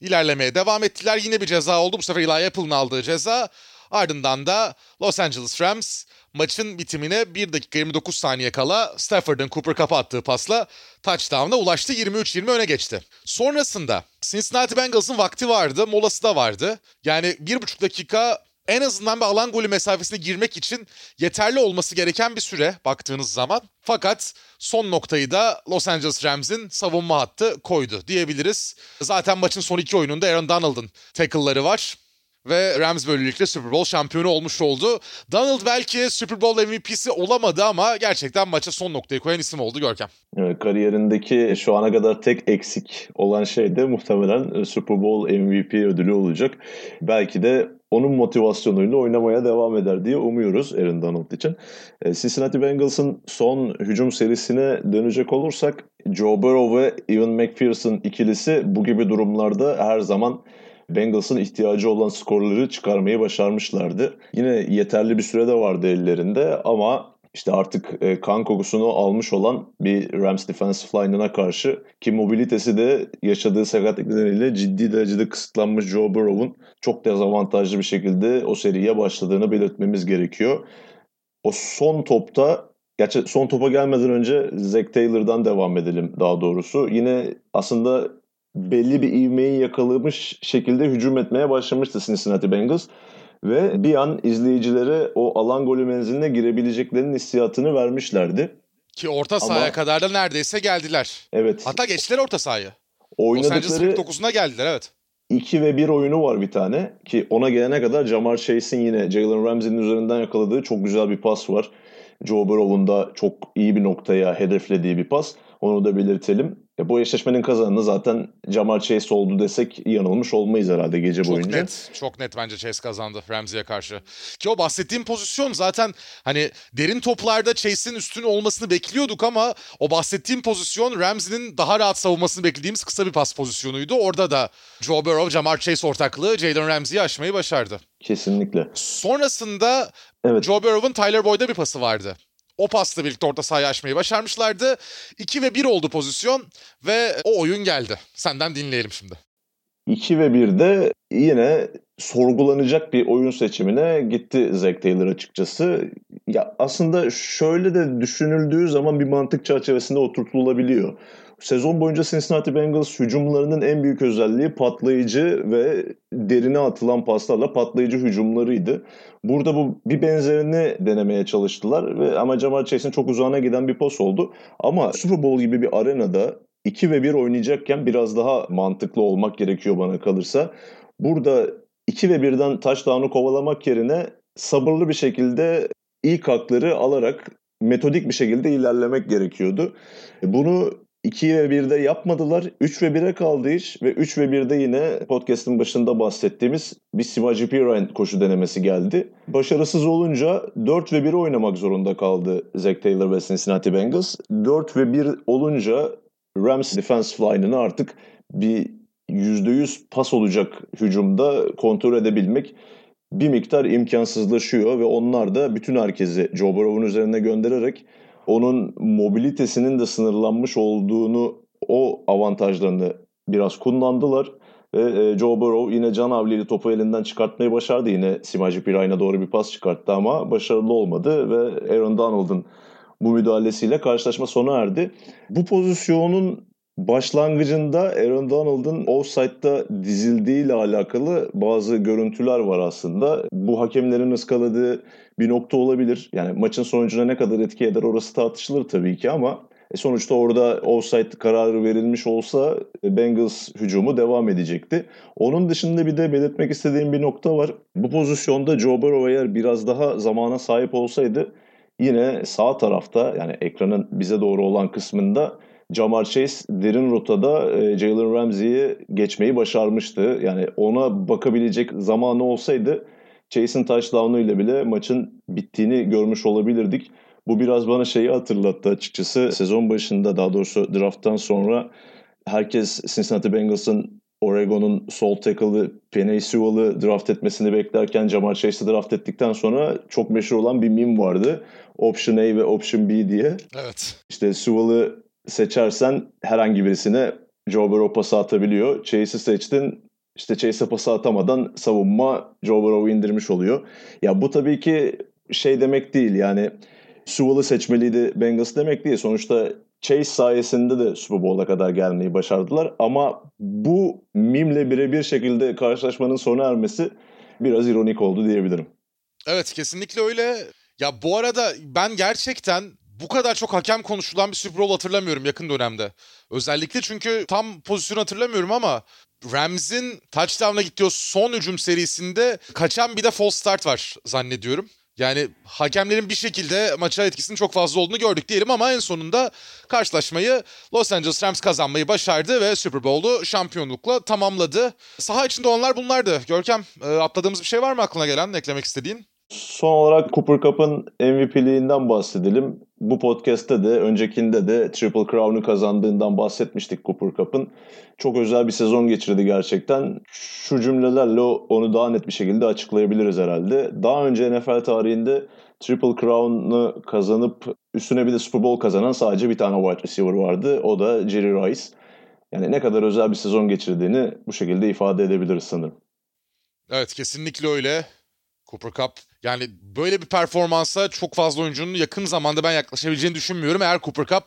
ilerlemeye devam ettiler. Yine bir ceza oldu. Bu sefer Eli Apple'ın aldığı ceza. Ardından da Los Angeles Rams maçın bitimine 1 dakika 29 saniye kala Stafford'ın Cooper Cup'a attığı pasla touchdown'a ulaştı. 23-20 öne geçti. Sonrasında Cincinnati Bengals'ın vakti vardı, molası da vardı. Yani 1,5 dakika en azından bir alan golü mesafesine girmek için yeterli olması gereken bir süre baktığınız zaman. Fakat son noktayı da Los Angeles Rams'in savunma hattı koydu diyebiliriz. Zaten maçın son iki oyununda Aaron Donald'ın tackle'ları var. ve Rams böylelikle Super Bowl şampiyonu olmuş oldu. Donald belki Super Bowl MVP'si olamadı ama gerçekten maça son noktayı koyan isim oldu Görkem. Evet, kariyerindeki şu ana kadar tek eksik olan şey de muhtemelen Super Bowl MVP ödülü olacak. Belki de onun motivasyonuyla oynamaya devam eder diye umuyoruz Aaron Donald için. E, Cincinnati Bengals'ın son hücum serisine dönecek olursak Joe Burrow ve Evan McPherson ikilisi bu gibi durumlarda her zaman Bengals'ın ihtiyacı olan skorları çıkarmayı başarmışlardı. Yine yeterli bir sürede vardı ellerinde ama işte artık e, kan kokusunu almış olan bir Rams defensive line'ına karşı ki mobilitesi de yaşadığı sakatlık nedeniyle ciddi derecede kısıtlanmış Joe Burrow'un çok dezavantajlı bir şekilde o seriye başladığını belirtmemiz gerekiyor. O son topta Gerçi son topa gelmeden önce Zach Taylor'dan devam edelim daha doğrusu. Yine aslında belli bir ivmeyi yakalamış şekilde hücum etmeye başlamıştı Cincinnati Bengals. Ve bir an izleyicilere o alan golü menziline girebileceklerinin hissiyatını vermişlerdi. Ki orta sahaya Ama, kadar da neredeyse geldiler. Evet. Hatta geçtiler orta sahayı. Oynadıkları... Los 49'una geldiler evet. 2 ve 1 oyunu var bir tane ki ona gelene kadar Jamar Chase'in yine Jalen Ramsey'nin üzerinden yakaladığı çok güzel bir pas var. Joe Burrow'un da çok iyi bir noktaya hedeflediği bir pas. Onu da belirtelim. E, bu eşleşmenin kazananı zaten Jamar Chase oldu desek yanılmış olmayız herhalde gece çok boyunca. Çok net, çok net bence Chase kazandı Ramsey'e karşı. Ki o bahsettiğim pozisyon zaten hani derin toplarda Chase'in üstün olmasını bekliyorduk ama o bahsettiğim pozisyon Ramsey'nin daha rahat savunmasını beklediğimiz kısa bir pas pozisyonuydu. Orada da Joe Burrow, Jamar Chase ortaklığı Jalen Ramsey'i aşmayı başardı. Kesinlikle. Sonrasında evet. Joe Burrow'un Tyler Boyd'a bir pası vardı. O pasla birlikte orta sahayı açmayı başarmışlardı. 2 ve 1 oldu pozisyon ve o oyun geldi. Senden dinleyelim şimdi. 2 ve 1'de yine sorgulanacak bir oyun seçimine gitti Zack Taylor açıkçası. Ya aslında şöyle de düşünüldüğü zaman bir mantık çerçevesinde oturtulabiliyor. Sezon boyunca Cincinnati Bengals hücumlarının en büyük özelliği patlayıcı ve derine atılan paslarla patlayıcı hücumlarıydı. Burada bu bir benzerini denemeye çalıştılar ve ama Jamal Chase'in çok uzağına giden bir pas oldu. Ama Super Bowl gibi bir arenada 2 ve 1 oynayacakken biraz daha mantıklı olmak gerekiyor bana kalırsa. Burada 2 ve 1'den touchdown'u kovalamak yerine sabırlı bir şekilde ilk hakları alarak metodik bir şekilde ilerlemek gerekiyordu. Bunu 2 ve 1'de yapmadılar. 3 ve 1'e kaldı iş ve 3 ve 1'de yine podcast'ın başında bahsettiğimiz bir Simaji Pirine koşu denemesi geldi. Başarısız olunca 4 ve 1 oynamak zorunda kaldı Zach Taylor ve Cincinnati Bengals. 4 ve 1 olunca Rams defensive line'ını artık bir %100 pas olacak hücumda kontrol edebilmek bir miktar imkansızlaşıyor ve onlar da bütün herkesi Joe Burrow'un üzerine göndererek onun mobilitesinin de sınırlanmış olduğunu o avantajlarını biraz kullandılar. Ve e, Joe Burrow yine can havliyle topu elinden çıkartmayı başardı. Yine Simaji Pirayna doğru bir pas çıkarttı ama başarılı olmadı ve Aaron Donald'ın bu müdahalesiyle karşılaşma sona erdi. Bu pozisyonun başlangıcında Aaron Donald'ın offside'da dizildiği ile alakalı bazı görüntüler var aslında. Bu hakemlerin ıskaladığı bir nokta olabilir. Yani maçın sonucuna ne kadar etki eder orası tartışılır tabii ki ama e, sonuçta orada offside kararı verilmiş olsa e, Bengals hücumu devam edecekti. Onun dışında bir de belirtmek istediğim bir nokta var. Bu pozisyonda Joe Burrow eğer biraz daha zamana sahip olsaydı yine sağ tarafta yani ekranın bize doğru olan kısmında Jamar Chase derin rotada e, Jalen Ramsey'i geçmeyi başarmıştı. Yani ona bakabilecek zamanı olsaydı Chase'in touchdown'u ile bile maçın bittiğini görmüş olabilirdik. Bu biraz bana şeyi hatırlattı açıkçası. Sezon başında daha doğrusu drafttan sonra herkes Cincinnati Bengals'ın Oregon'un sol tackle'ı Penny Sewell'ı draft etmesini beklerken Jamar Chase'i draft ettikten sonra çok meşhur olan bir meme vardı. Option A ve Option B diye. Evet. İşte Sewell'ı seçersen herhangi birisine Joe Burrow pası atabiliyor. Chase'i seçtin işte Chase'e pası atamadan savunma Joe Burrow'u indirmiş oluyor. Ya bu tabii ki şey demek değil yani Sewell'ı seçmeliydi Bengals demek değil. Sonuçta Chase sayesinde de Super Bowl'a kadar gelmeyi başardılar. Ama bu mimle birebir şekilde karşılaşmanın sona ermesi biraz ironik oldu diyebilirim. Evet kesinlikle öyle. Ya bu arada ben gerçekten bu kadar çok hakem konuşulan bir Super Bowl hatırlamıyorum yakın dönemde. Özellikle çünkü tam pozisyonu hatırlamıyorum ama Rams'in touchdown'a gittiği son hücum serisinde kaçan bir de false start var zannediyorum. Yani hakemlerin bir şekilde maça etkisinin çok fazla olduğunu gördük diyelim ama en sonunda karşılaşmayı Los Angeles Rams kazanmayı başardı ve Super Bowl'u şampiyonlukla tamamladı. Saha içinde olanlar bunlardı. Görkem e, atladığımız bir şey var mı aklına gelen eklemek istediğin? Son olarak Cooper Cup'ın MVP'liğinden bahsedelim. Bu podcast'te de öncekinde de Triple Crown'u kazandığından bahsetmiştik Cooper Cup'ın. Çok özel bir sezon geçirdi gerçekten. Şu cümlelerle onu daha net bir şekilde açıklayabiliriz herhalde. Daha önce NFL tarihinde Triple Crown'u kazanıp üstüne bir de Super Bowl kazanan sadece bir tane wide receiver vardı. O da Jerry Rice. Yani ne kadar özel bir sezon geçirdiğini bu şekilde ifade edebiliriz sanırım. Evet kesinlikle öyle. Cooper Cup yani böyle bir performansa çok fazla oyuncunun yakın zamanda ben yaklaşabileceğini düşünmüyorum. Eğer Cooper Cup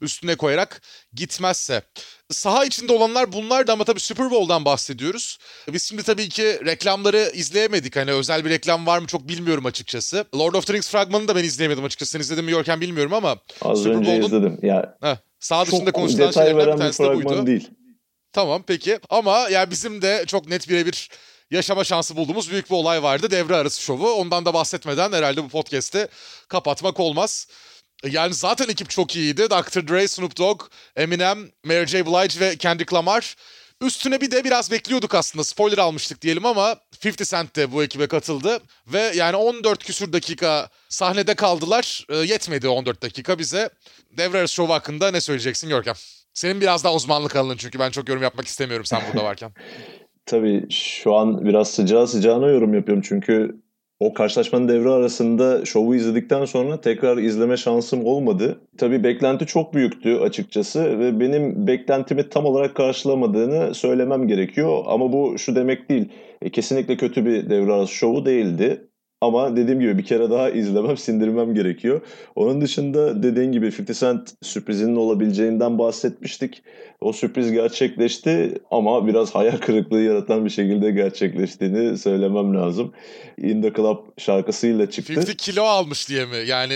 üstüne koyarak gitmezse. Saha içinde olanlar bunlar da ama tabii Super Bowl'dan bahsediyoruz. Biz şimdi tabii ki reklamları izleyemedik. Hani özel bir reklam var mı çok bilmiyorum açıkçası. Lord of the Rings fragmanını da ben izleyemedim açıkçası. Sen izledin mi Yorken bilmiyorum ama. Az Super önce Bowl'un... izledim. Ya, Heh, sağ dışında konuşulan şeylerden bir tanesi de buydu. değil. Tamam peki ama ya yani bizim de çok net birebir yaşama şansı bulduğumuz büyük bir olay vardı. Devre arası şovu. Ondan da bahsetmeden herhalde bu podcast'i kapatmak olmaz. Yani zaten ekip çok iyiydi. Dr. Dre, Snoop Dogg, Eminem, Mary J. Blige ve Kendrick Lamar. Üstüne bir de biraz bekliyorduk aslında. Spoiler almıştık diyelim ama 50 Cent de bu ekibe katıldı. Ve yani 14 küsür dakika sahnede kaldılar. E, yetmedi 14 dakika bize. Devre arası şovu hakkında ne söyleyeceksin Görkem? Senin biraz daha uzmanlık alanın çünkü ben çok yorum yapmak istemiyorum sen burada varken. [LAUGHS] Tabii şu an biraz sıcağı sıcağına yorum yapıyorum çünkü o karşılaşmanın devre arasında şovu izledikten sonra tekrar izleme şansım olmadı. Tabii beklenti çok büyüktü açıkçası ve benim beklentimi tam olarak karşılamadığını söylemem gerekiyor. Ama bu şu demek değil. E, kesinlikle kötü bir devre arası şovu değildi. Ama dediğim gibi bir kere daha izlemem, [LAUGHS] sindirmem gerekiyor. Onun dışında dediğin gibi 50 Cent sürprizinin olabileceğinden bahsetmiştik. O sürpriz gerçekleşti ama biraz hayal kırıklığı yaratan bir şekilde gerçekleştiğini söylemem lazım. In the Club şarkısıyla çıktı. 50 kilo almış diye mi? Yani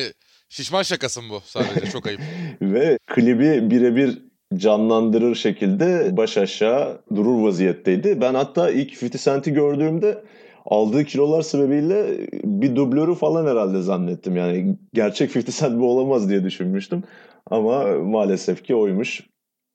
şişman şakası mı bu sadece? Çok ayıp. [LAUGHS] Ve klibi birebir canlandırır şekilde baş aşağı durur vaziyetteydi. Ben hatta ilk 50 Cent'i gördüğümde aldığı kilolar sebebiyle bir dublörü falan herhalde zannettim. Yani gerçek 50 Cent bu olamaz diye düşünmüştüm. Ama maalesef ki oymuş.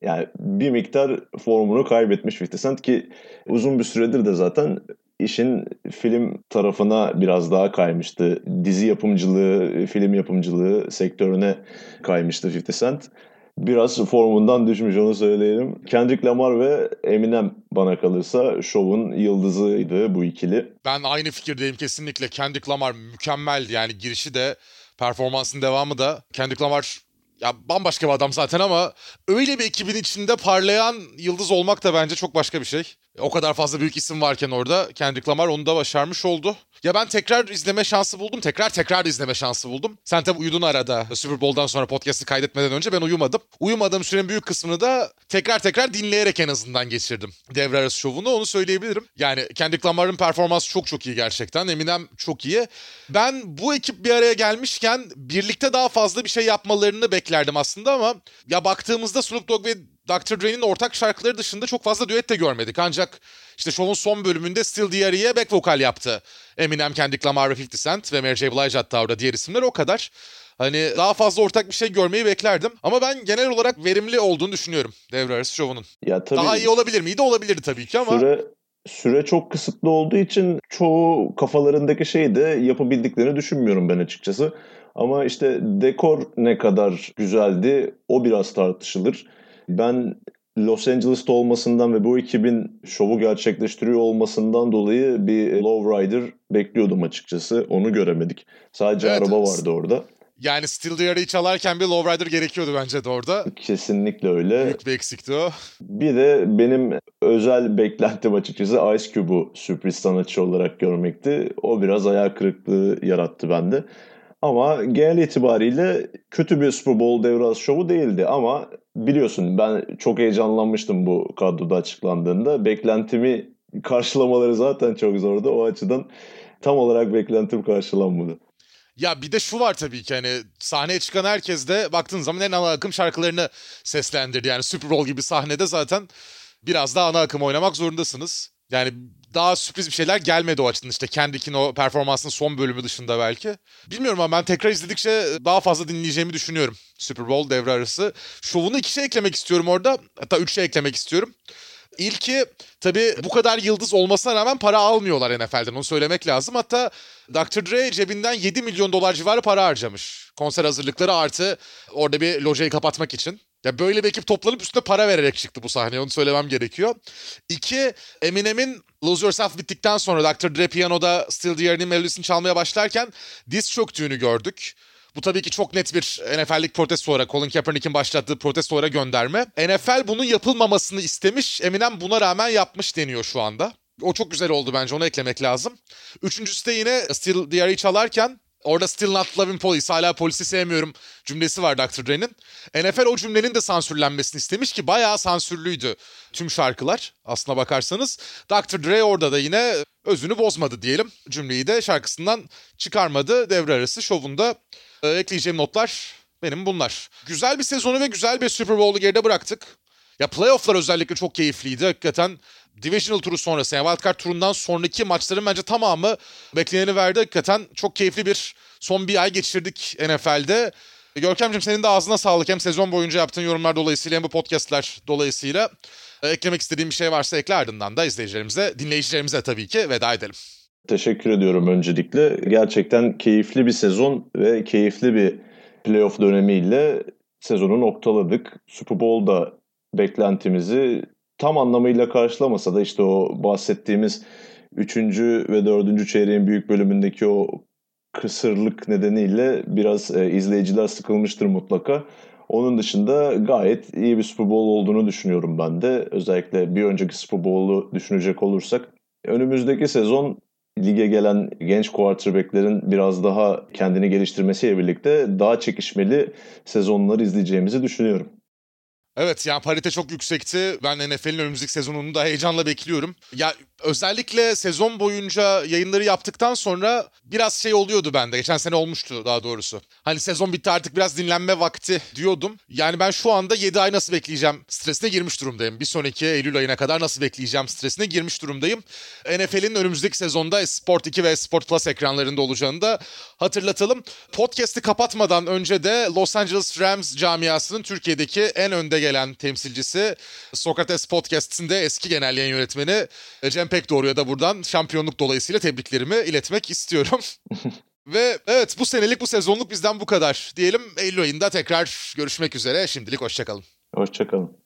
Yani bir miktar formunu kaybetmiş 50 Cent ki uzun bir süredir de zaten işin film tarafına biraz daha kaymıştı. Dizi yapımcılığı, film yapımcılığı sektörüne kaymıştı 50 Cent biraz formundan düşmüş onu söyleyelim. Kendrick Lamar ve Eminem bana kalırsa şovun yıldızıydı bu ikili. Ben aynı fikirdeyim kesinlikle. Kendrick Lamar mükemmeldi yani girişi de performansın devamı da. Kendrick Lamar ya bambaşka bir adam zaten ama öyle bir ekibin içinde parlayan yıldız olmak da bence çok başka bir şey. O kadar fazla büyük isim varken orada Kendrick Lamar onu da başarmış oldu. Ya ben tekrar izleme şansı buldum. Tekrar tekrar izleme şansı buldum. Sen tabi uyudun arada. Super Bowl'dan sonra podcast'ı kaydetmeden önce ben uyumadım. Uyumadığım sürenin büyük kısmını da tekrar tekrar dinleyerek en azından geçirdim. Devre arası şovunu onu söyleyebilirim. Yani Kendrick Lamar'ın performansı çok çok iyi gerçekten. Eminem çok iyi. Ben bu ekip bir araya gelmişken birlikte daha fazla bir şey yapmalarını beklerdim aslında ama ya baktığımızda Snoop Dogg ve Dr. Dre'nin ortak şarkıları dışında çok fazla düet de görmedik. Ancak işte şovun son bölümünde Still Diary'e back vokal yaptı. Eminem, Kendrick Lamar ve 50 Cent ve Mary J. Blige hatta orada diğer isimler o kadar. Hani daha fazla ortak bir şey görmeyi beklerdim. Ama ben genel olarak verimli olduğunu düşünüyorum devre arası şovunun. Ya tabii daha iyi olabilir miydi? Olabilirdi tabii ki ama. Süre, süre çok kısıtlı olduğu için çoğu kafalarındaki şeyi de yapabildiklerini düşünmüyorum ben açıkçası. Ama işte dekor ne kadar güzeldi o biraz tartışılır. Ben Los Angeles'ta olmasından ve bu ekibin şovu gerçekleştiriyor olmasından dolayı bir Lowrider bekliyordum açıkçası. Onu göremedik. Sadece evet, araba vardı orada. Yani Still There'ı çalarken bir Lowrider gerekiyordu bence de orada. Kesinlikle öyle. Büyük bir eksikti o. Bir de benim özel beklentim açıkçası Ice Cube'u sürpriz sanatçı olarak görmekti. O biraz hayal kırıklığı yarattı bende. Ama genel itibariyle kötü bir Super Bowl devrası şovu değildi ama biliyorsun ben çok heyecanlanmıştım bu kadroda açıklandığında. Beklentimi karşılamaları zaten çok zordu. O açıdan tam olarak beklentim karşılanmadı. Ya bir de şu var tabii ki hani sahneye çıkan herkes de baktığın zaman en ana akım şarkılarını seslendirdi. Yani Super Bowl gibi sahnede zaten biraz daha ana akım oynamak zorundasınız. Yani daha sürpriz bir şeyler gelmedi o açıdan işte Kendrick'in o performansının son bölümü dışında belki. Bilmiyorum ama ben tekrar izledikçe daha fazla dinleyeceğimi düşünüyorum Super Bowl devre arası. Şovunu iki şey eklemek istiyorum orada. Hatta üç şey eklemek istiyorum. İlki tabii bu kadar yıldız olmasına rağmen para almıyorlar NFL'den onu söylemek lazım. Hatta Dr. Dre cebinden 7 milyon dolar civarı para harcamış. Konser hazırlıkları artı orada bir locayı kapatmak için. Ya böyle bir ekip toplanıp üstüne para vererek çıktı bu sahneye onu söylemem gerekiyor. İki, Eminem'in Lose Yourself bittikten sonra Dr. Dre piyanoda Still Dear'nin melodisini çalmaya başlarken diz çöktüğünü gördük. Bu tabii ki çok net bir NFL'lik protesto olarak Colin Kaepernick'in başlattığı protestolara gönderme. NFL bunun yapılmamasını istemiş. Eminem buna rağmen yapmış deniyor şu anda. O çok güzel oldu bence onu eklemek lazım. Üçüncüsü de yine Still DR'yi çalarken Orada Still Not Loving Police, hala polisi sevmiyorum cümlesi var Dr. Dre'nin. NFL o cümlenin de sansürlenmesini istemiş ki bayağı sansürlüydü tüm şarkılar aslına bakarsanız. Dr. Dre orada da yine özünü bozmadı diyelim. Cümleyi de şarkısından çıkarmadı. Devre arası şovunda e, ekleyeceğim notlar benim bunlar. Güzel bir sezonu ve güzel bir Super Bowl'u geride bıraktık. Ya playoff'lar özellikle çok keyifliydi. Hakikaten Divisional turu sonrası yani Wildcard turundan sonraki maçların bence tamamı bekleneni verdi. Hakikaten çok keyifli bir son bir ay geçirdik NFL'de. Görkemciğim senin de ağzına sağlık hem sezon boyunca yaptığın yorumlar dolayısıyla hem bu podcastler dolayısıyla. E, eklemek istediğim bir şey varsa ekle ardından da izleyicilerimize, dinleyicilerimize tabii ki veda edelim. Teşekkür ediyorum öncelikle. Gerçekten keyifli bir sezon ve keyifli bir playoff dönemiyle sezonu noktaladık. Super Bowl'da beklentimizi tam anlamıyla karşılamasa da işte o bahsettiğimiz 3. ve 4. çeyreğin büyük bölümündeki o kısırlık nedeniyle biraz e, izleyiciler sıkılmıştır mutlaka. Onun dışında gayet iyi bir Super Bowl olduğunu düşünüyorum ben de. Özellikle bir önceki Super Bowl'u düşünecek olursak. Önümüzdeki sezon lige gelen genç quarterback'lerin biraz daha kendini geliştirmesiyle birlikte daha çekişmeli sezonları izleyeceğimizi düşünüyorum. Evet yani parite çok yüksekti. Ben NFL'in önümüzdeki sezonunu da heyecanla bekliyorum. Ya özellikle sezon boyunca yayınları yaptıktan sonra biraz şey oluyordu bende. Geçen sene olmuştu daha doğrusu. Hani sezon bitti artık biraz dinlenme vakti diyordum. Yani ben şu anda 7 ay nasıl bekleyeceğim stresine girmiş durumdayım. Bir sonraki Eylül ayına kadar nasıl bekleyeceğim stresine girmiş durumdayım. NFL'in önümüzdeki sezonda Sport 2 ve Sport Plus ekranlarında olacağını da hatırlatalım. Podcast'i kapatmadan önce de Los Angeles Rams camiasının Türkiye'deki en önde gelen temsilcisi Sokrates Podcast'in de eski genel yayın yönetmeni Cem Cem Pekdoğru'ya da buradan şampiyonluk dolayısıyla tebriklerimi iletmek istiyorum. [LAUGHS] Ve evet bu senelik bu sezonluk bizden bu kadar. Diyelim Eylül ayında tekrar görüşmek üzere. Şimdilik hoşçakalın. Hoşçakalın.